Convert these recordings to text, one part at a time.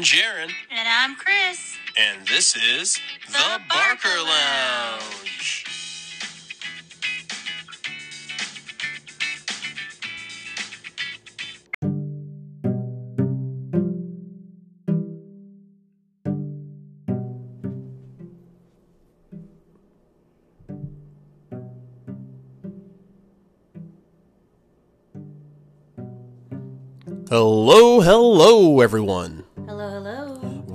I'm Jaron, And I'm Chris. and this is The, The Barker Barker Lounge. Hello, hello, everyone.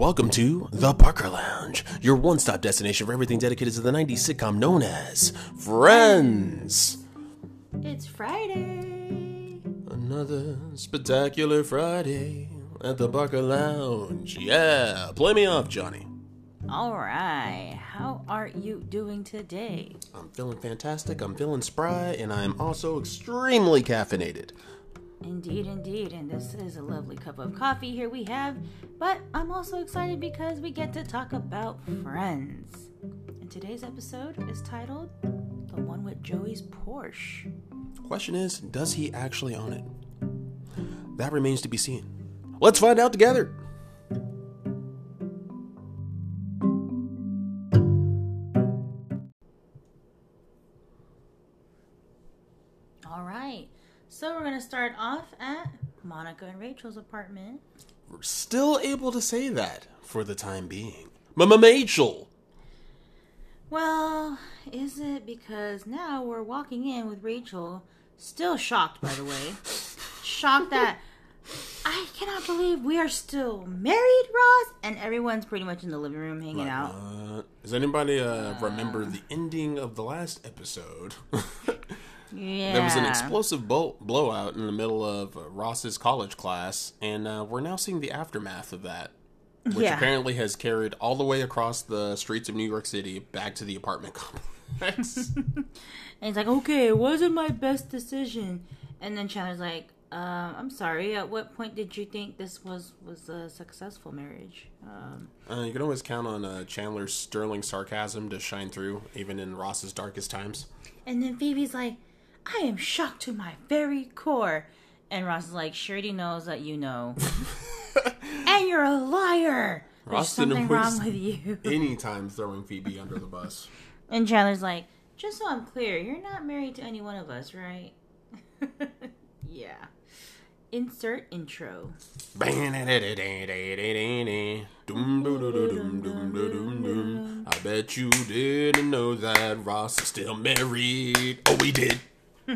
Welcome to The Parker Lounge, your one stop destination for everything dedicated to the 90s sitcom known as Friends. It's Friday. Another spectacular Friday at the Parker Lounge. Yeah, play me off, Johnny. All right. How are you doing today? I'm feeling fantastic, I'm feeling spry, and I'm also extremely caffeinated. Indeed, indeed. And this is a lovely cup of coffee here we have. But I'm also excited because we get to talk about friends. And today's episode is titled The One with Joey's Porsche. Question is, does he actually own it? That remains to be seen. Let's find out together. Going to start off at Monica and Rachel's apartment. We're still able to say that for the time being. Mama Rachel. Well, is it because now we're walking in with Rachel, still shocked, by the way, shocked that I cannot believe we are still married, Ross, and everyone's pretty much in the living room hanging out. Uh, does anybody uh, remember the ending of the last episode? Yeah, There was an explosive blow- blowout in the middle of uh, Ross's college class, and uh, we're now seeing the aftermath of that, which Yeah. apparently has carried all the way across the streets of New York City back to the apartment complex. And he's like, "Okay, it wasn't my best decision." And then Chandler's like, um, "I'm sorry. At what point did you think this was was a successful marriage?" Um, uh, you can always count on uh, Chandler's sterling sarcasm to shine through, even in Ross's darkest times. And then Phoebe's like, I am shocked to my very core. And Ross is like, Shirley knows that you know. and you're a liar. There's Ross didn't something wrong with you. Anytime throwing Phoebe under the bus. And Chandler's like, just so I'm clear, you're not married to any one of us, right? yeah. Insert intro. I bet you didn't know that Ross is still married. Oh, we did.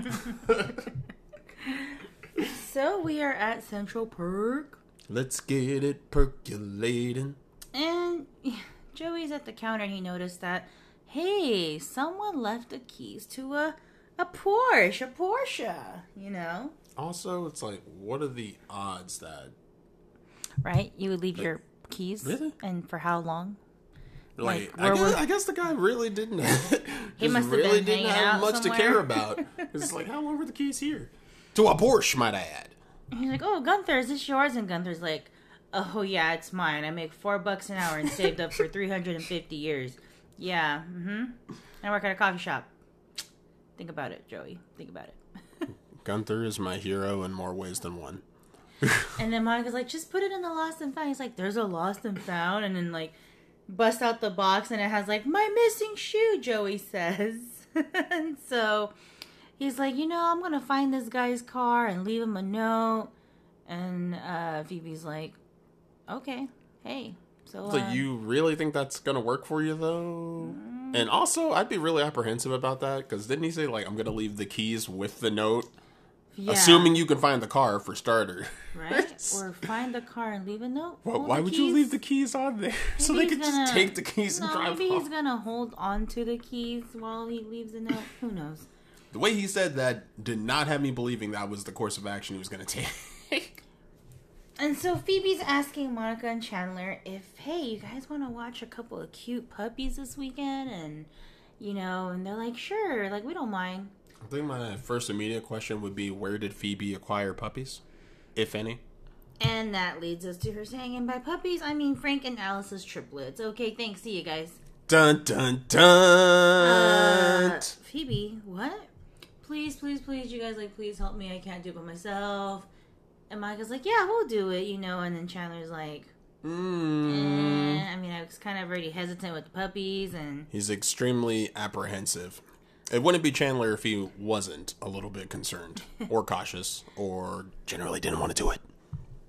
So we are at Central Park. Let's get it percolating. And Joey's at the counter and he noticed that, hey, someone left the keys to a, a Porsche, a Porsche, you know? Also, it's like, what are the odds that Right? You would leave your keys. Really? And for how long? Like, Like, I, guess, I guess the guy really didn't. He just must have really been didn't have out much to care about. It's like, how long were the keys here? To a Porsche, might I add. And he's like, oh, Gunther, is this yours? And Gunther's like, oh, yeah, it's mine. I make four bucks an hour and saved up for 350 years. Yeah, mm-hmm. I work at a coffee shop. Think about it, Joey. Think about it. Gunther is my hero in more ways than one. And then Monica's like, just put it in the lost and found. He's like, there's a lost and found. And then, like, bust out the box and it has, like, my missing shoe, Joey says. and so he's like, you know, I'm to find this guy's car and leave him a note. And uh, Phoebe's like, okay, hey. So, So uh, you really think that's gonna work for you though? And also, I'd be really apprehensive about that because didn't he say like I'm gonna leave the keys with the note, yeah, assuming you can find the car for starter? Right? or find the car and leave a note. Why, Hold why would you leave the keys on there so they could just gonna- take the keys and no, drive maybe off? he's gonna hold on to the keys while he leaves a note. Who knows? The way he said that did not have me believing that was the course of action he was gonna take. And so Phoebe's asking Monica and Chandler if, hey, you guys want to watch a couple of cute puppies this weekend? And, you know, and they're like, sure, like, we don't mind. I think my first immediate question would be where did Phoebe acquire puppies, if any? And that leads us to her saying, and by puppies, I mean Frank and Alice's triplets. Okay, thanks. See you guys. Dun dun dun. Uh, Phoebe, what? Please, please, please, you guys, like, please help me. I can't do it by myself. And Micah's like, yeah, we'll do it, you know. And then Chandler's like, Mm. Eh, I mean, I was kind of already hesitant with the puppies, and He's extremely apprehensive. It wouldn't be Chandler if he wasn't a little bit concerned or cautious or generally didn't want to do it.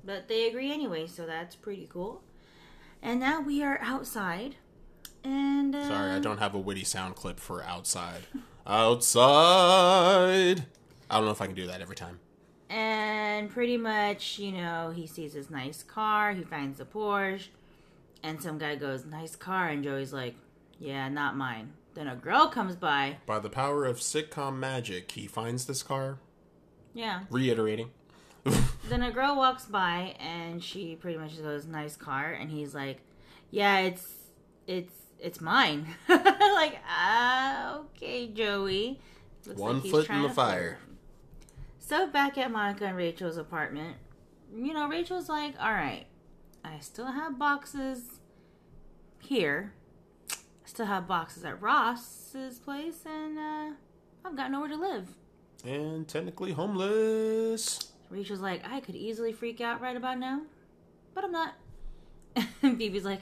but they agree anyway, so that's pretty cool. And now we are outside, and uh, Sorry, I don't have a witty sound clip for outside. Outside. I don't know if I can do that every time. And pretty much, you know, he sees his nice car, he finds the Porsche, and some guy goes, "Nice car," and Joey's like, "Yeah, not mine." Then a girl comes by, By the power of sitcom magic, he finds this car, yeah. reiterating. Then a girl walks by, and she pretty much goes, "Nice car," and he's like, "Yeah, it's it's it's mine." like, ah, okay, Joey. Looks One he's foot in the fire. So back at Monica and Rachel's apartment, you know, Rachel's like, all right, I still have boxes here. Still have boxes at Ross's place, and uh, I've got nowhere to live. And technically homeless. Rachel's like, I could easily freak out right about now, but I'm not. And Phoebe's like,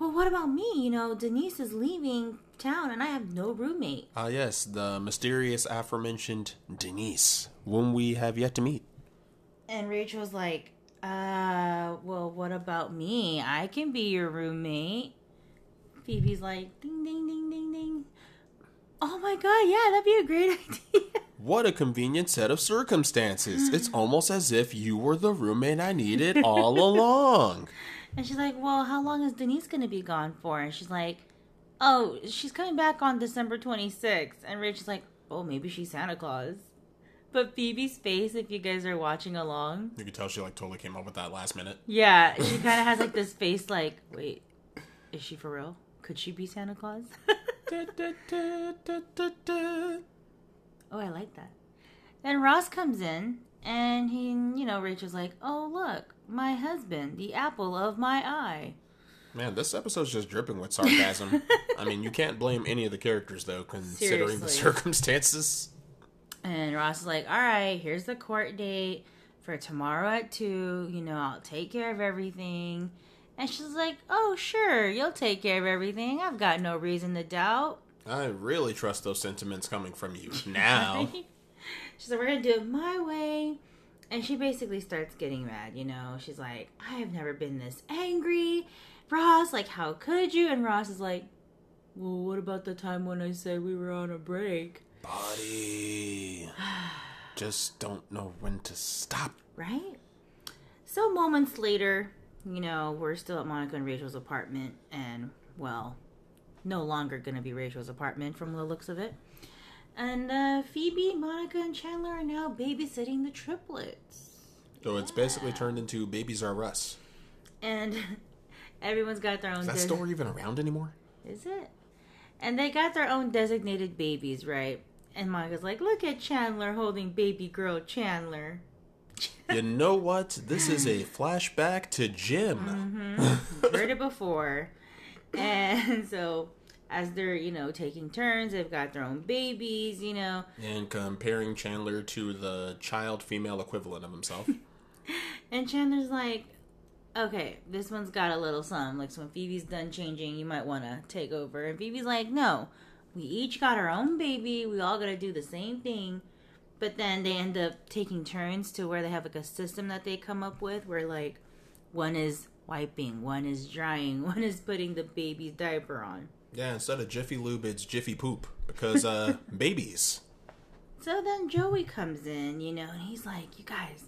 well, what about me? You know, Denise is leaving town, and I have no roommate. Ah, yes, the mysterious aforementioned Denise, whom we have yet to meet. And Rachel's like, uh, well, what about me? I can be your roommate. Phoebe's like, ding, ding, ding, ding, ding. Oh my god, yeah, that'd be a great idea. What a convenient set of circumstances. It's almost as if you were the roommate I needed all along. And she's like, well, how long is Denise going to be gone for? And she's like, oh, she's coming back on December 26th. And Rachel's like, oh, maybe she's Santa Claus. But Phoebe's face, if you guys are watching along, You could tell she like totally came up with that last minute. yeah, she kind of has like this face like, wait, is she for real? Could she be Santa Claus? oh, I like that. Then Ross comes in and he, you know, Rachel's like, oh, look, my husband, the apple of my eye. Man, this episode's just dripping with sarcasm. I mean, you can't blame any of the characters though, considering the circumstances. And Ross is like, all right, here's the court date for tomorrow at 2. You know, I'll take care of everything. And she's like, oh, sure, you'll take care of everything. I've got no reason to doubt. I really trust those sentiments coming from you now. she's like, we're going to do it my way. And she basically starts getting mad, you know. She's like, I have never been this angry. Ross, like, how could you? And Ross is like, well, what about the time when I said we were on a break? Body. Just don't know when to stop. Right? So moments later, you know, we're still at Monica and Rachel's apartment, and well, no longer gonna be Rachel's apartment from the looks of it. And uh, Phoebe, Monica, and Chandler are now babysitting the triplets. So it's basically turned into Babies Are Us. And everyone's got their own. Is that des- store even around anymore? Is it? And they got their own designated babies, right? And Monica's like, look at Chandler holding baby girl Chandler. You know what? This is a flashback to Jim. Mm-hmm. heard it before. And so as they're, you know, taking turns, they've got their own babies, you know. And comparing Chandler to the child female equivalent of himself. And Chandler's like, okay, this one's got a little something. Like, so when Phoebe's done changing, you might want to take over. And Phoebe's like, no, we each got our own baby. We all got to do the same thing. But then they end up taking turns to where they have like a system that they come up with where, like, one is wiping, one is drying, one is putting the baby's diaper on. yeah, instead of Jiffy Lube, it's Jiffy Poop. Because, uh, babies. So then Joey comes in, you know, and he's like, You guys,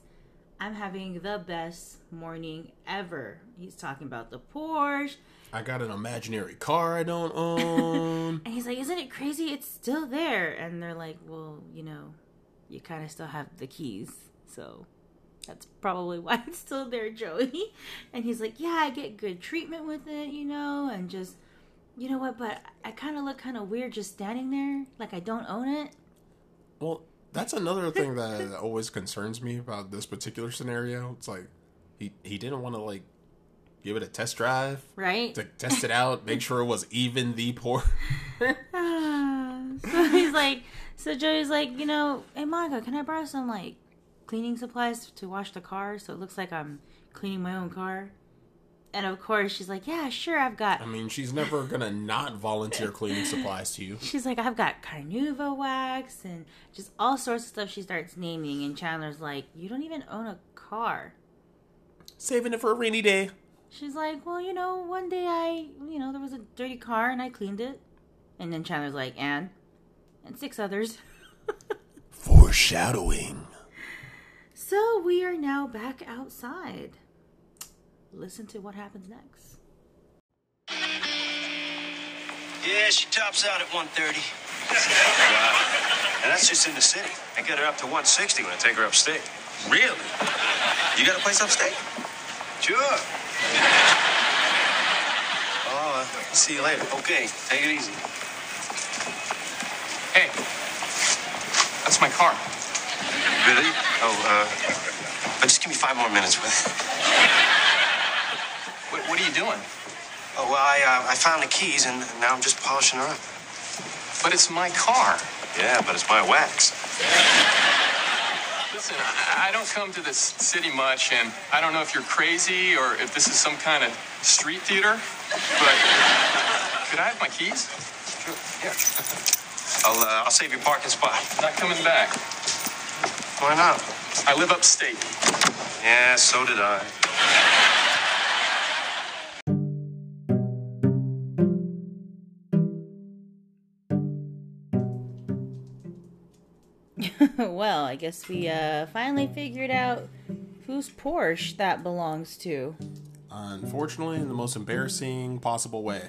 I'm having the best morning ever. He's talking about the Porsche. I got an imaginary car I don't own. And he's like, Isn't it crazy? It's still there. And they're like, Well, you know, you kind of still have the keys. So that's probably why it's still there, Joey. And he's like, Yeah, I get good treatment with it, you know, and just, you know what, but I kind of look kind of weird just standing there. Like I don't own it. well, that's another thing that always concerns me about this particular scenario. It's like, he, he didn't want to, like, give it a test drive Right? to test it out, make sure it was even the poor. Ah, so he's like, so Joey's like, you know, hey Monica, can I borrow some like cleaning supplies to wash the car so it looks like I'm cleaning my own car? And of course, she's like, "Yeah, sure, I've got." I mean, she's never gonna not volunteer cleaning supplies to you. She's like, "I've got Carnauba wax and just all sorts of stuff." She starts naming, and Chandler's like, "You don't even own a car." Saving it for a rainy day. She's like, "Well, you know, one day I, you know, there was a dirty car and I cleaned it." And then Chandler's like, "And, and six others." Foreshadowing. So we are now back outside. Listen to what happens next. Yeah, she tops out at 130. And that's just in the city. I get her up to 160 when I take her upstate. Really? You got a place upstate? Sure. Oh, uh, see you later. Okay, take it easy. That's my car. Really? Oh, uh, but just give me five more minutes with it. What, what are you doing? Oh, well, I, uh, I found the keys and now I'm just polishing her up. But it's my car. Yeah, but it's my wax. Listen, I, I don't come to this city much, and I don't know if you're crazy or if this is some kind of street theater, but could I have my keys? Sure. Yeah. I'll, uh, I'll save your parking spot. I'm not coming back. Why not? I live upstate. Yeah, so did I. well, I guess we uh, finally figured out whose Porsche that belongs to. Unfortunately, in the most embarrassing possible way.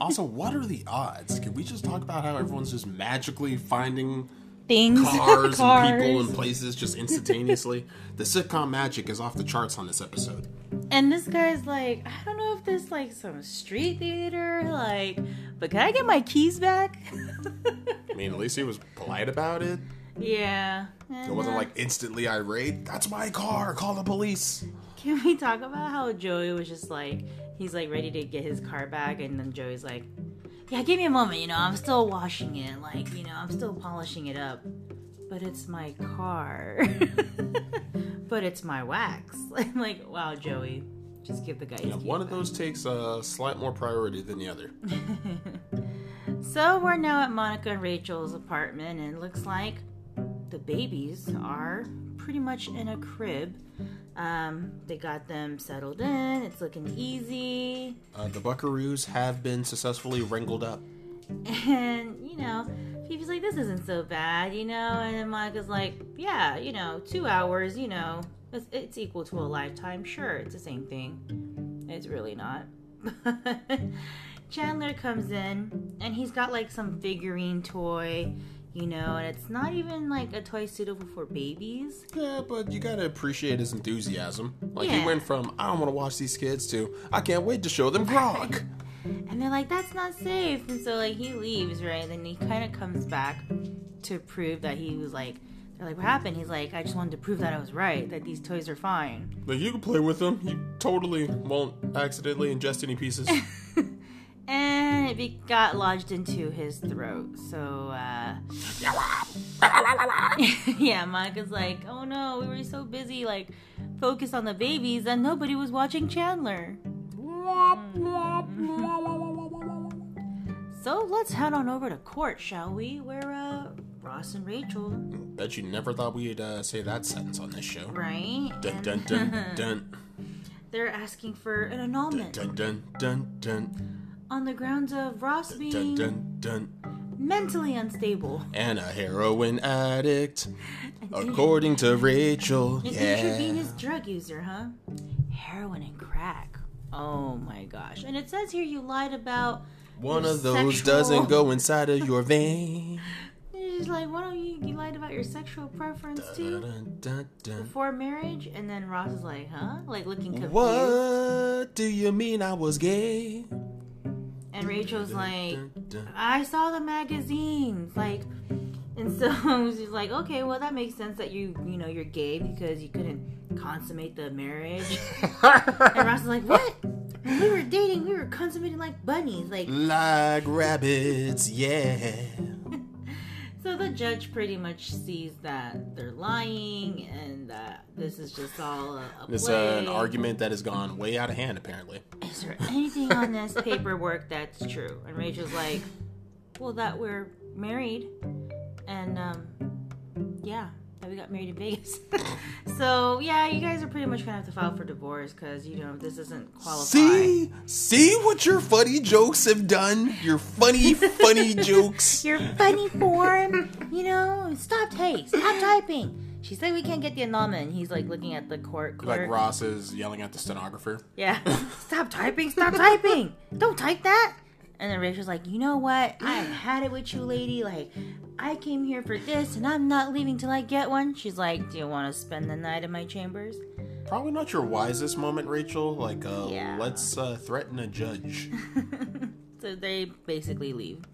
Also, what are the odds? Can we just talk about how everyone's just magically finding Things, cars, cars. and people and places just instantaneously? the sitcom magic is off the charts on this episode. And this guy's like, I don't know if this like some street theater, like, but can I get my keys back? I mean, at least he was polite about it. yeah. It wasn't like instantly irate. That's my car. Call the police. Can we talk about how Joey was just like, he's like ready to get his car back, and then Joey's like, Yeah, give me a moment, you know, I'm still washing it, like, you know, I'm still polishing it up. But it's my car. but it's my wax. I'm like, wow, Joey. Just give the guy his Yeah, one of those takes a slight more priority than the other. So we're now at Monica and Rachel's apartment, and it looks like the babies are pretty much in a crib. Um, they got them settled in. It's looking easy, Uh, the Buckaroos have been successfully wrangled up. and you know, Phoebe's like, "This isn't so bad," you know, and then Monica's like, "Yeah, you know, two hours, you know, it's, it's equal to a lifetime. Sure, it's the same thing. It's really not." Chandler comes in and he's got like some figurine toy, you know, and it's not even like a toy suitable for babies. Yeah, but you gotta appreciate his enthusiasm. Like he went from "I don't want to watch these kids" to "I can't wait to show them Grog." And they're like, that's not safe. And so like he leaves, right? And then he kind of comes back to prove that he was like, they're like, what happened? He's like, I just wanted to prove that I was right, that these toys are fine. Like you can play with them. You totally won't accidentally ingest any pieces. And it got lodged into his throat. So, uh, yeah, Monica's like, oh no, we were so busy, like, focused on the babies that nobody was watching Chandler. So let's head on over to court, shall we? Where, uh, Ross and Rachel, Bet you never thought we'd uh, say that sentence on this show. right? Dun dun dun dun They're asking for an dun annulment dun dun dun dun on the grounds of Ross being dun dun. mentally unstable. And a heroin addict, according to Rachel. An Yeah. intravenous drug user, huh? Heroin and crack. Oh my gosh. And it says here you lied about. One of those sexual- doesn't go inside of your vein. Just like, why don't you, you lied about your sexual preference too? Dun, dun, dun. Before marriage? And then Ross is like, huh? Like looking confused. What do you mean I was gay? And Rachel's like. I saw the magazines. Like, and so she's like, okay, well, that makes sense that you, you know, you're gay because you couldn't consummate the marriage. and Ross is like, what? When we were dating, we were consummating like bunnies. Like, Like rabbits, yeah. The judge pretty much sees that they're lying and that this is just all a, a It's play. an argument that has gone way out of hand, apparently. Is there anything on this paperwork that's true? And Rachel's like, well, that we're married, and um, yeah, that we got married in Vegas. so yeah, you guys are pretty much gonna have to file for divorce because you know this doesn't qualify. See? See what your funny jokes have done? Your funny, funny jokes. Your funny form, you know. Stop, hey, stop typing. She said we can't get the annulment. He's like looking at the court clerk. Like Ross is yelling at the stenographer. Yeah. Stop typing. Stop typing. Don't type that. And then Rachel's like, you know what? I had it with you, lady. Like, I came here for this, and I'm not leaving till I get one. She's like, do you want to spend the night in my chambers? Probably not your wisest moment, Rachel. Like, uh, Yeah. let's uh, threaten a judge. So they basically leave.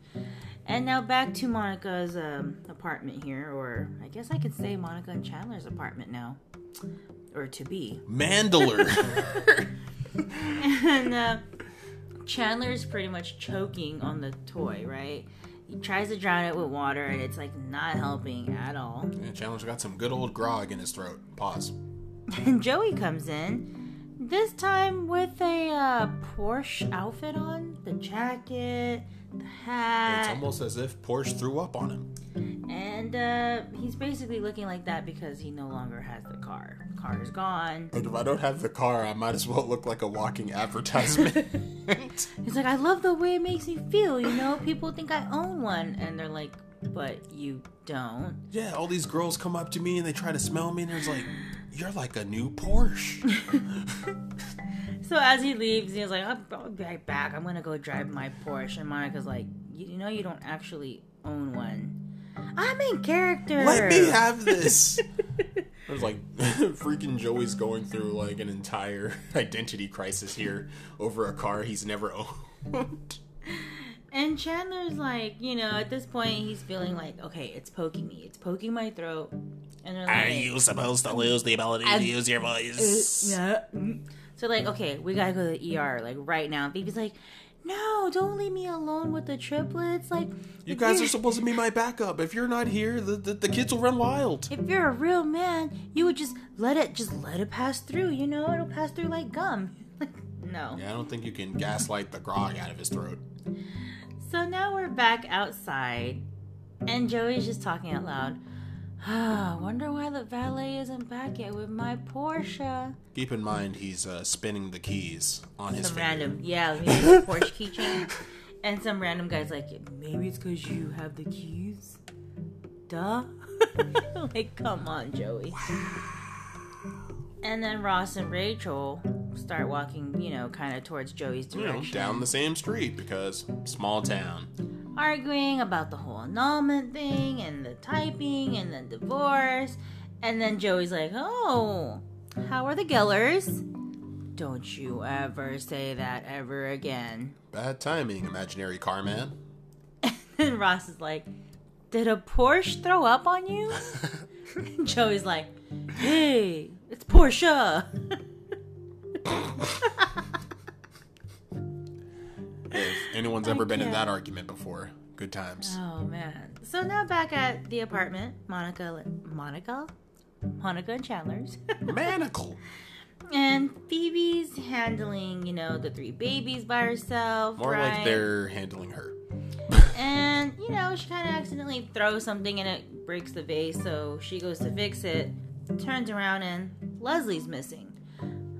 And now back to Monica's um, apartment here, or I guess I could say Monica and Chandler's apartment now, or to be. Mandler. and uh, Chandler's pretty much choking on the toy, right? He tries to drown it with water, and it's like not helping at all. yeah, Chandler's got some good old grog in his throat. Pause. And Joey comes in, this time with a uh, Porsche outfit on the jacket, the It's almost as if Porsche threw up on him. and uh, he's basically looking like that because he no longer has the car. Car is gone. Like, if I don't have the car, I might as well look like a walking advertisement. He's like, I love the way it makes me feel, you know? People think I own one. And they're like, but you don't. yeah, all these girls come up to me and they try to smell me, and it's like, you're like a new Porsche. So as he leaves, he's like, I'll, I'll be right back. I'm gonna go drive my Porsche. And Monica's like, you, you know, you don't actually own one. I'm in character. Let me have this. It was like freaking Joey's going through like an entire identity crisis here over a car he's never owned. And Chandler's like, you know, at this point, he's feeling like, okay, it's poking me. It's poking my throat. And they're you supposed to lose the ability to use your voice? yeah. So like, okay, we gotta go to the ER like right now. Baby's like, no, don't leave me alone with the triplets. Like, You guys are supposed to be my backup. If you're not here, the, the, the kids will run wild. if you're a real man, you would just let it just let it pass through. You know, it'll pass through like gum. Like, no. Yeah, I don't think you can gaslight the grog out of his throat. So now we're back outside, and Joey's just talking out loud. Ah, wonder why the valet isn't back yet with my Porsche. Keep in mind, he's uh, spinning the keys on his Some random, yeah, a Porsche keychain. And some random guy's like, maybe it's because you have the keys. Duh. like, come on, Joey. And then Ross and Rachel start walking, you know, kind of towards Joey's You know, direction. down the same street because small town. arguing about the whole annulment thing and the typing and the divorce. And then Joey's like, Oh, how are the Gellers? Don't you ever say that ever again. Bad timing, imaginary car man. And Ross is like, Did a Porsche throw up on you? And Joey's like, Hey, it's Porsche. If anyone's ever been in that argument before, good times. Oh man. So now back at the apartment, Monica, Monica, Monica and Chandler's. Manacle. And Phoebe's handling, you know, the three babies by herself. More right? like they're handling her. And, you know, she kind of accidentally throws something and it breaks the vase. So she goes to fix it, turns around, and Leslie's missing.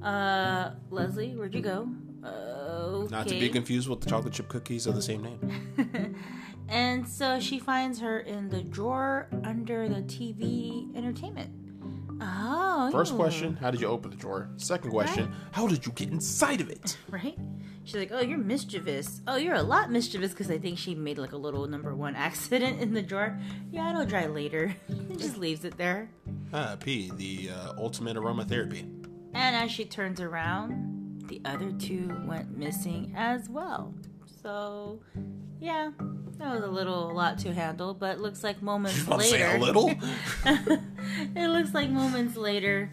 Uh, Leslie, where'd you go? Okay. Not to be confused with the chocolate chip cookies of the same name. and so she finds her in the drawer under the TV entertainment. Oh. First question, how did you open the drawer? Second question, how did you get inside of it? right? She's like, "Oh, you're mischievous. Oh, you're a lot mischievous because I think she made like a little number one accident in the drawer. Yeah, it'll dry later. just leaves it there. Ah, P, the uh, ultimate aromatherapy. And as she turns around, the other two went missing as well. So, yeah, that was a little a lot to handle. But looks like moments later, say a little. it looks like moments later,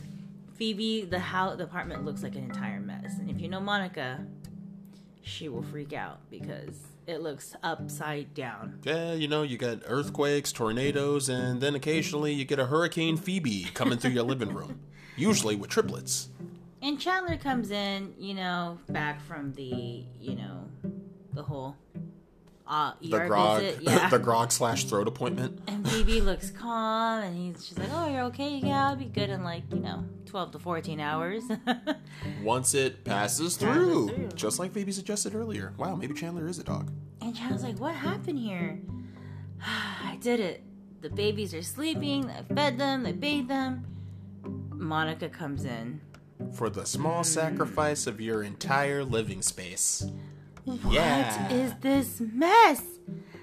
Phoebe, the house, the apartment looks like an entire mess. And if you know Monica, she will freak out because it looks upside down. Yeah, you know, you got earthquakes, tornadoes, and then occasionally you get a Hurricane Phoebe coming through your living room. Usually with triplets. And Chandler comes in, you know, back from the, you know, the whole uh, The ER grog, visit. Yeah. the grog slash throat appointment. and Phoebe looks calm, and he's she's like, "Oh, you're okay? Yeah, I'll be good in like you know, twelve to fourteen hours." Once it passes through, through. just like Phoebe suggested earlier. Wow, maybe Chandler is a dog. and Chandler's like, "What happened here? I did it. The babies are sleeping. I fed them. I bathed them." Monica comes in. For the small sacrifice of your entire living space. What Yeah. is this mess?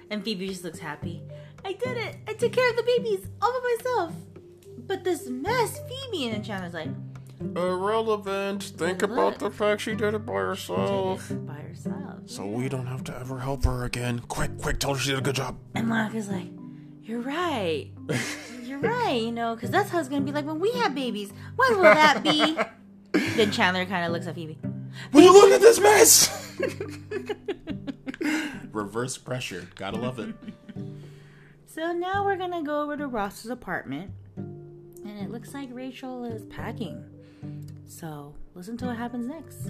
And Phoebe just looks happy. I did it. I took care of the babies all by myself. But this mess, Phoebe. And Chandler's like, Irrelevant. Think Look. about the fact she did it by did herself. it by herself. So we don't have to ever help her again. Quick, quick, tell her she did a good job. And Monica's like, You're right. You're right, you know, because that's how it's going to be like when we have babies. When will that be? then Chandler kind of looks at Phoebe. Will you look at this mess? Reverse pressure. Gotta love it. So now we're going to go over to Ross's apartment. And it looks like Rachel is packing. So listen to what happens next.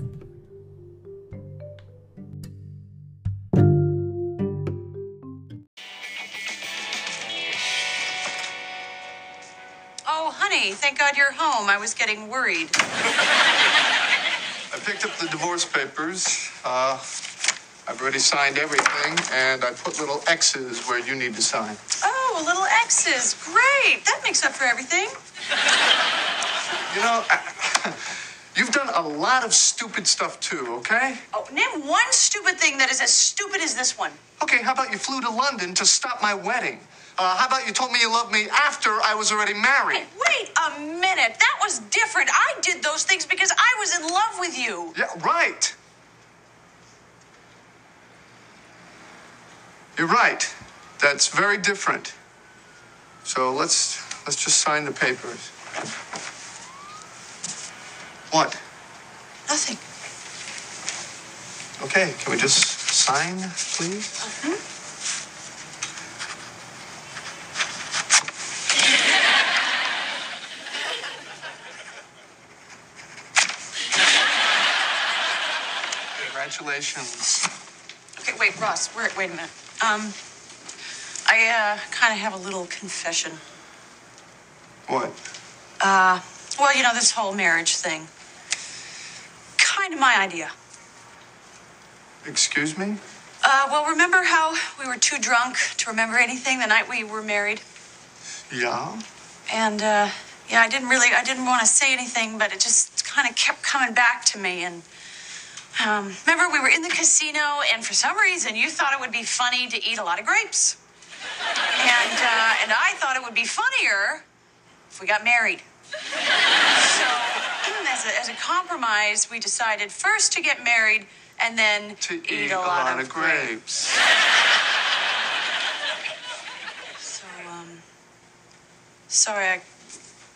Oh, honey, thank God you're home. I was getting worried. I picked up the divorce papers. Uh, I've already signed everything, and I put little X's where you need to sign. Oh, little X's. Great. That makes up for everything. You know, I, you've done a lot of stupid stuff too, okay? Oh, name one stupid thing that is as stupid as this one. Okay, how about you flew to London to stop my wedding? Uh, how about you told me you loved me after I was already married? Hey, wait a minute. That was different. I did those things because I was in love with you. Yeah, right. You're right. That's very different. So let's let's just sign the papers. What? Nothing. Okay, can we just sign, please? Congratulations. Okay, wait, Ross. Wait, wait a minute. Um, I uh, kind of have a little confession. What? Uh, well, you know this whole marriage thing. Kind of my idea. Excuse me? Uh, well, remember how we were too drunk to remember anything the night we were married? Yeah? And uh, yeah, I didn't really, I didn't want to say anything, but it just kind of kept coming back to me. And um, remember, we were in the casino, and for some reason, you thought it would be funny to eat a lot of grapes, and uh, and I thought it would be funnier if we got married. So, as a, as a compromise, we decided first to get married, and then To eat, a lot, of grapes. So, um, sorry I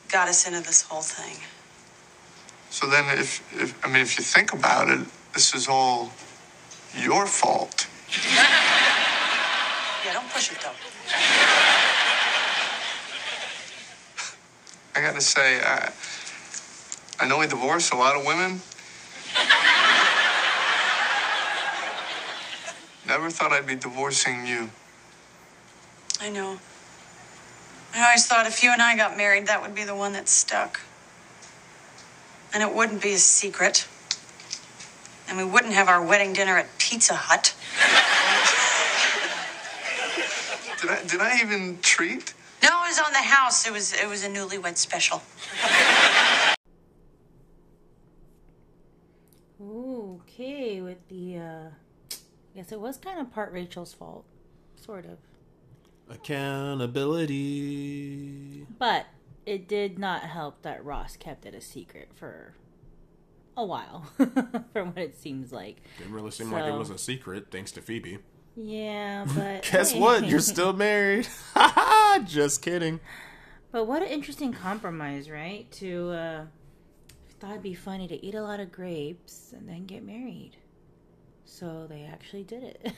got us into this whole thing. So then, if, if I mean, if you think about it, this is all your fault. Yeah, don't push it though. I gotta say, I, I know we divorced a lot of women. Never thought I'd be divorcing you. I know. I always thought if you and I got married, that would be the one that stuck. And it wouldn't be a secret. And we wouldn't have our wedding dinner at Pizza Hut. Did I, did I even treat? No, it was on the house. It was it was a newlywed special. Okay, with the, uh, I guess it was kind of part Rachel's fault. Sort of. Accountability. But it did not help that Ross kept it a secret for a while, from what it seems like. Didn't really seem like it was a secret, thanks to Phoebe. Yeah, but Guess hey. what? You're still married. Just kidding. But what an interesting compromise, right? To uh thought it'd be funny to eat a lot of grapes and then get married. So they actually did it.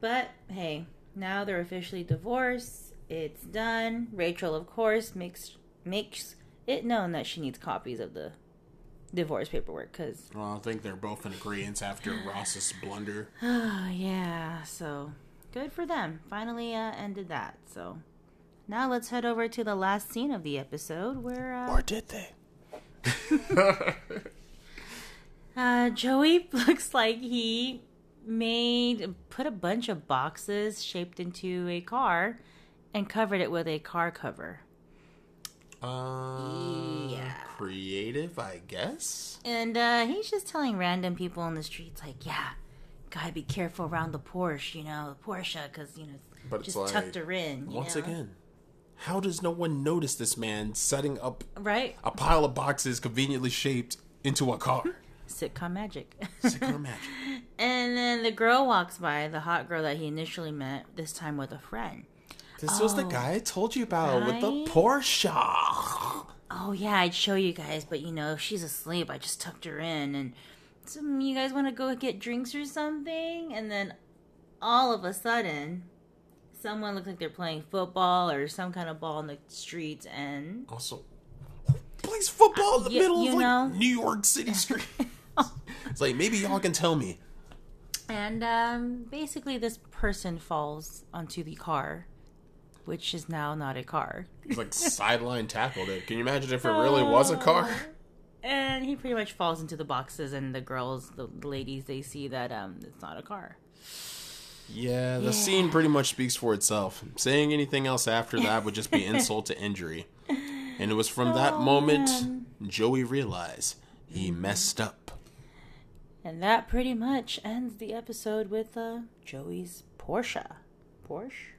but hey, now they're officially divorced. It's done. Rachel, of course, makes makes it known that she needs copies of the divorce paperwork because Well, I think they're both in agreement after Ross's blunder. Oh, yeah. So good for them. Finally uh, ended that. So now let's head over to the last scene of the episode where uh, Or did they? uh, Joey looks like he made put a bunch of boxes shaped into a car and covered it with a car cover. Uh, Yeah. Creative, I guess. And uh, he's just telling random people on the streets, like, yeah, gotta be careful around the Porsche, you know, the Porsche, because, you know, But it's just like, tucked her in. you Once know? again, how does no one notice this man setting up Right? a pile of boxes conveniently shaped into a car? Sitcom magic. Sitcom magic. And then the girl walks by, the hot girl that he initially met, this time with a friend. This was the guy I told you about with the? Porsche. Oh, yeah, I'd show you guys, but you know, if she's asleep, I just tucked her in. And some you guys want to go get drinks or something? And then all of a sudden, someone looks like they're playing football or some kind of ball in the streets, and Also, plays football in the Y- middle you of like know? New York City street. it's like maybe y'all can tell me. and um, basically, this person falls onto the car, which is now not a car. He's like sideline tackled it. Can you imagine if it really was a car? And he pretty much falls into the boxes, and the girls, the ladies, they see that um, it's not a car. Yeah, the scene pretty much speaks for itself. Saying anything else after that would just be insult to injury. And it was from that moment Joey realized he messed up. And that pretty much ends the episode with uh, Joey's Porsche. Porsche?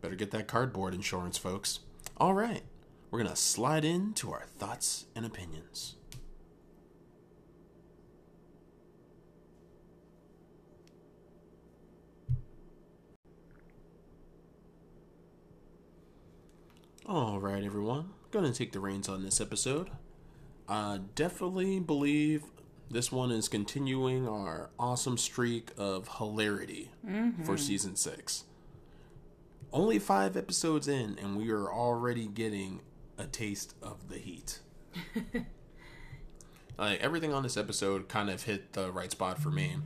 Better get that cardboard insurance, folks. All right, we're gonna slide into our thoughts and opinions. All right, everyone. Gonna take the reins on this episode. I definitely believe this one is continuing our awesome streak of hilarity for mm-hmm. season six only five episodes in, and we are already getting a taste of the heat. like everything on this episode kind of hit the right spot for me.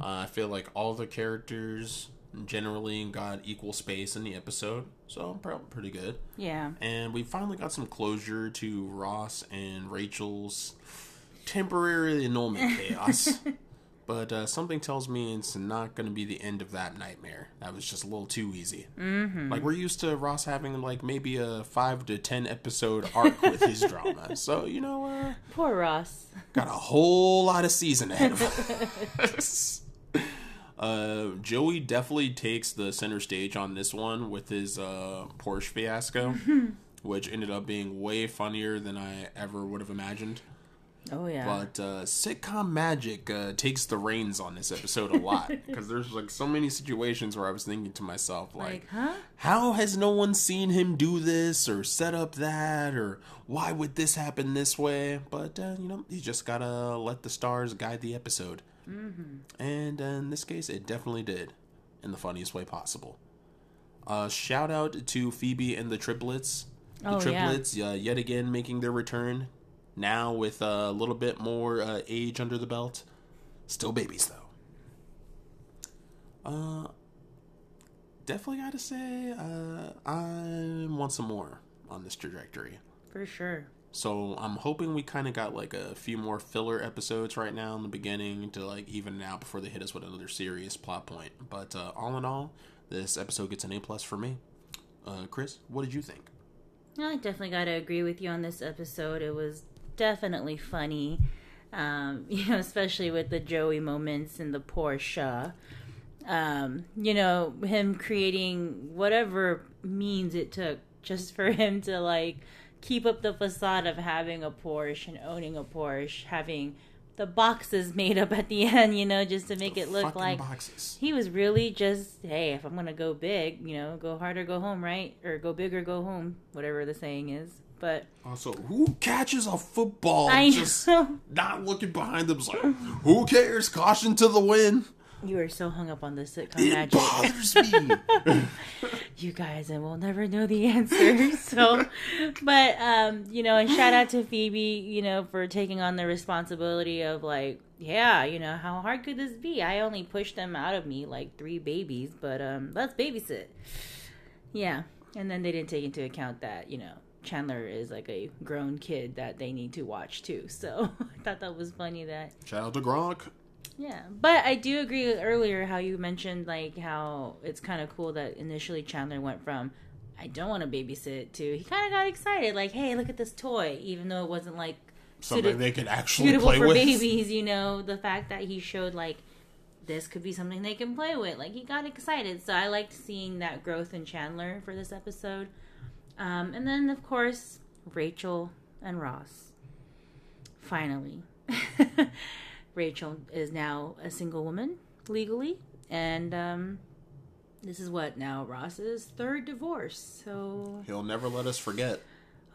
Uh, I feel like all the characters generally got equal space in the episode, so I'm pretty good. Yeah. And we finally got some closure to Ross and Rachel's temporary annulment chaos. But uh, something tells me it's not going to be the end of that nightmare. That was just a little too easy. Mm-hmm. Like we're used to Ross having like maybe a five to ten episode arc with his drama. So you know, uh, Poor Ross. got a whole lot of season ahead of us. Uh, Joey definitely takes the center stage on this one with his uh, Porsche fiasco, which ended up being way funnier than I ever would have imagined. Oh, yeah. But uh, sitcom magic uh, takes the reins on this episode a lot because there's like so many situations where I was thinking to myself, like, like, huh? how has no one seen him do this or set up that or why would this happen this way? But uh, you know, you just gotta let the stars guide the episode. Mm-hmm. And uh, in this case, it definitely did, in the funniest way possible. Uh, shout out to Phoebe and the triplets. The Oh, yeah. triplets, uh, yet again making their return. Now with a little bit more uh, age under the belt. Still babies though. Uh, definitely gotta say, uh, I want some more on this trajectory. For sure. So I'm hoping we kind of got like a few more filler episodes right now in the beginning to like even it out before they hit us with another serious plot point. But uh, all in all, this episode gets an A plus for me. Uh, Chris, what did you think? I definitely got to agree with you on this episode. It was definitely funny, um, you know, especially with the Joey moments and the Porsche. Um, you know, him creating whatever means it took just for him to like keep up the facade of having a Porsche and owning a Porsche, having the boxes made up at the end, you know, just to make it look like boxes. he was really just hey if i'm gonna go big you know go hard or go home right or go big or go home whatever the saying is But Also, who catches a football I just know. not looking behind them? It's like, who cares? Caution to the wind. you are so hung up on this sitcom It magic. bothers me. you guys and we'll never know the answer so but um you know and shout out to phoebe you know for taking on the responsibility of like yeah you know how hard could this be i only pushed them out of me like three babies but um let's babysit yeah and then they didn't take into account that you know chandler is like a grown kid that they need to watch too so i thought that was funny that Shout out to Gronk. yeah, but I do agree with earlier how you mentioned like how it's kind of cool that initially Chandler went from I don't want to babysit to he kind of got excited like hey look at this toy even though it wasn't like Something suited- they could actually suitable play for with. babies you know the fact that he showed like this could be something they can play with like he got excited so I liked seeing that growth in Chandler for this episode um, and then of course Rachel and Ross finally Rachel is now a single woman legally, and um, this is what now Ross's third divorce. So, He'll never let us forget.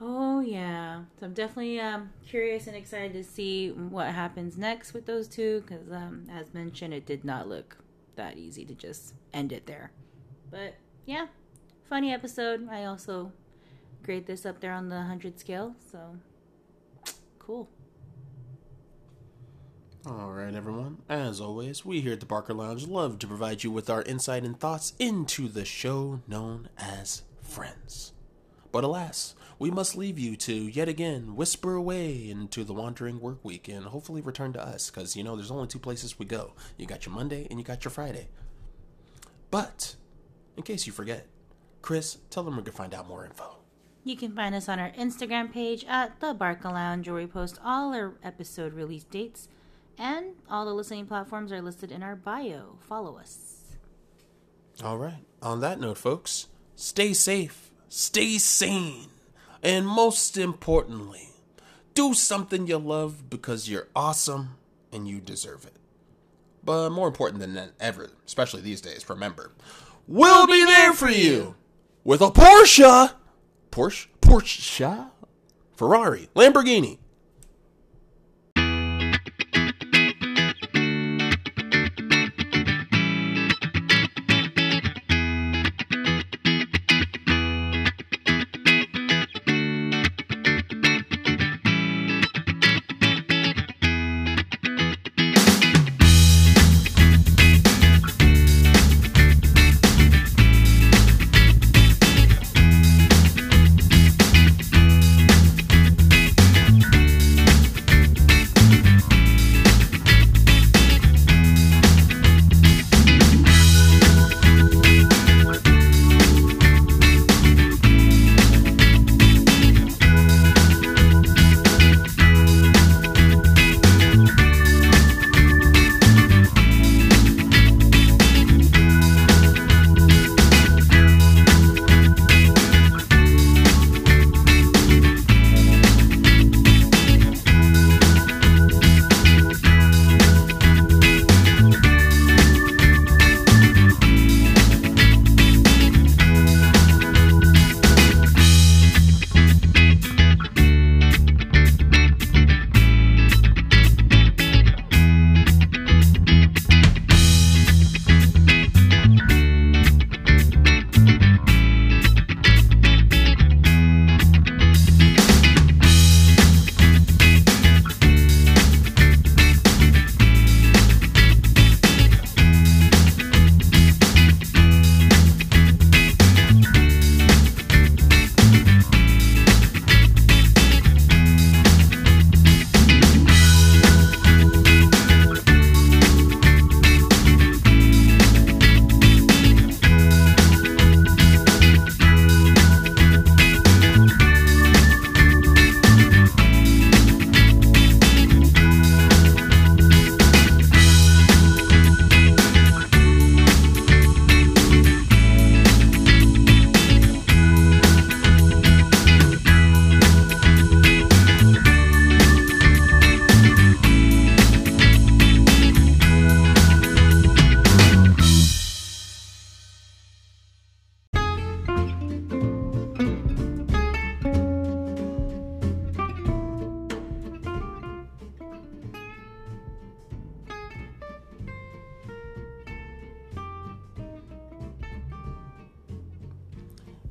oh yeah, so I'm definitely um, curious and excited to see what happens next with those two because, um, as mentioned, it did not look that easy to just end it there. But yeah, funny episode. I also grade this up there on the hundred scale. So cool. All right, everyone. As always, we here at the Barker Lounge love to provide you with our insight and thoughts into the show known as Friends. But alas, we must leave you to yet again whisper away into the wandering work week and hopefully return to us because, you know, there's only two places we go. You got your Monday and you got your Friday. But, in case you forget, Chris, tell them you can find out more info. You can find us on our Instagram page at the Barca Lounge, where we post all our episode release dates, and all the listening platforms are listed in our bio. Follow us. All right. On that note, folks, stay safe, stay sane, and most importantly, do something you love because you're awesome and you deserve it. But more important than ever, especially these days, remember, we'll be there for you with a Porsche, Porsche, Porsche, Ferrari, Lamborghini,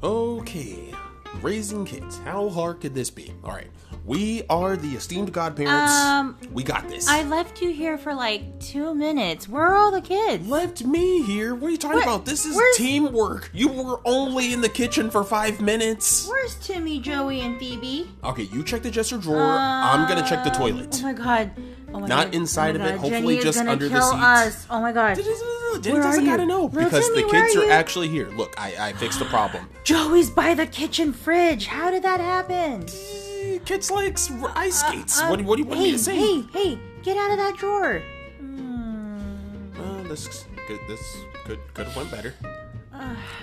Okay, raising kids. How hard could this be? All right, we are the esteemed godparents. Um, we got this. I left you here for like two minutes. Where are all the kids? left me here. What are you talking Where- about? This is where's- teamwork. You were only in the kitchen for five minutes. Where's Timmy, Joey, and Phoebe? Okay, you check the dresser drawer. I'm gonna check the Uh, toilet. Oh my god. Oh my god. Not god. inside oh my of it, God. hopefully Jenny is just gonna under the kill seats. Us. Oh my god. Jenny Where doesn't are gotta you? know Little because the where kids are are actually here. Look, I, I fixed the problem. Joey's by the kitchen fridge. How did that happen? Kids likes ice skates. Uh, what, do- what do you want hey, me to say? Hey, hey, get out of that drawer. Uh, this could this could could have went better.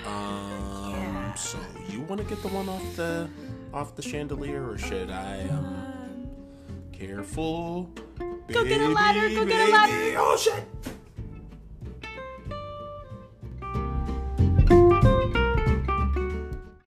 um, so you want to get the one off the off the chandelier, or should I? Um, careful. Go get a ladder, baby, go get a ladder. Oh shit!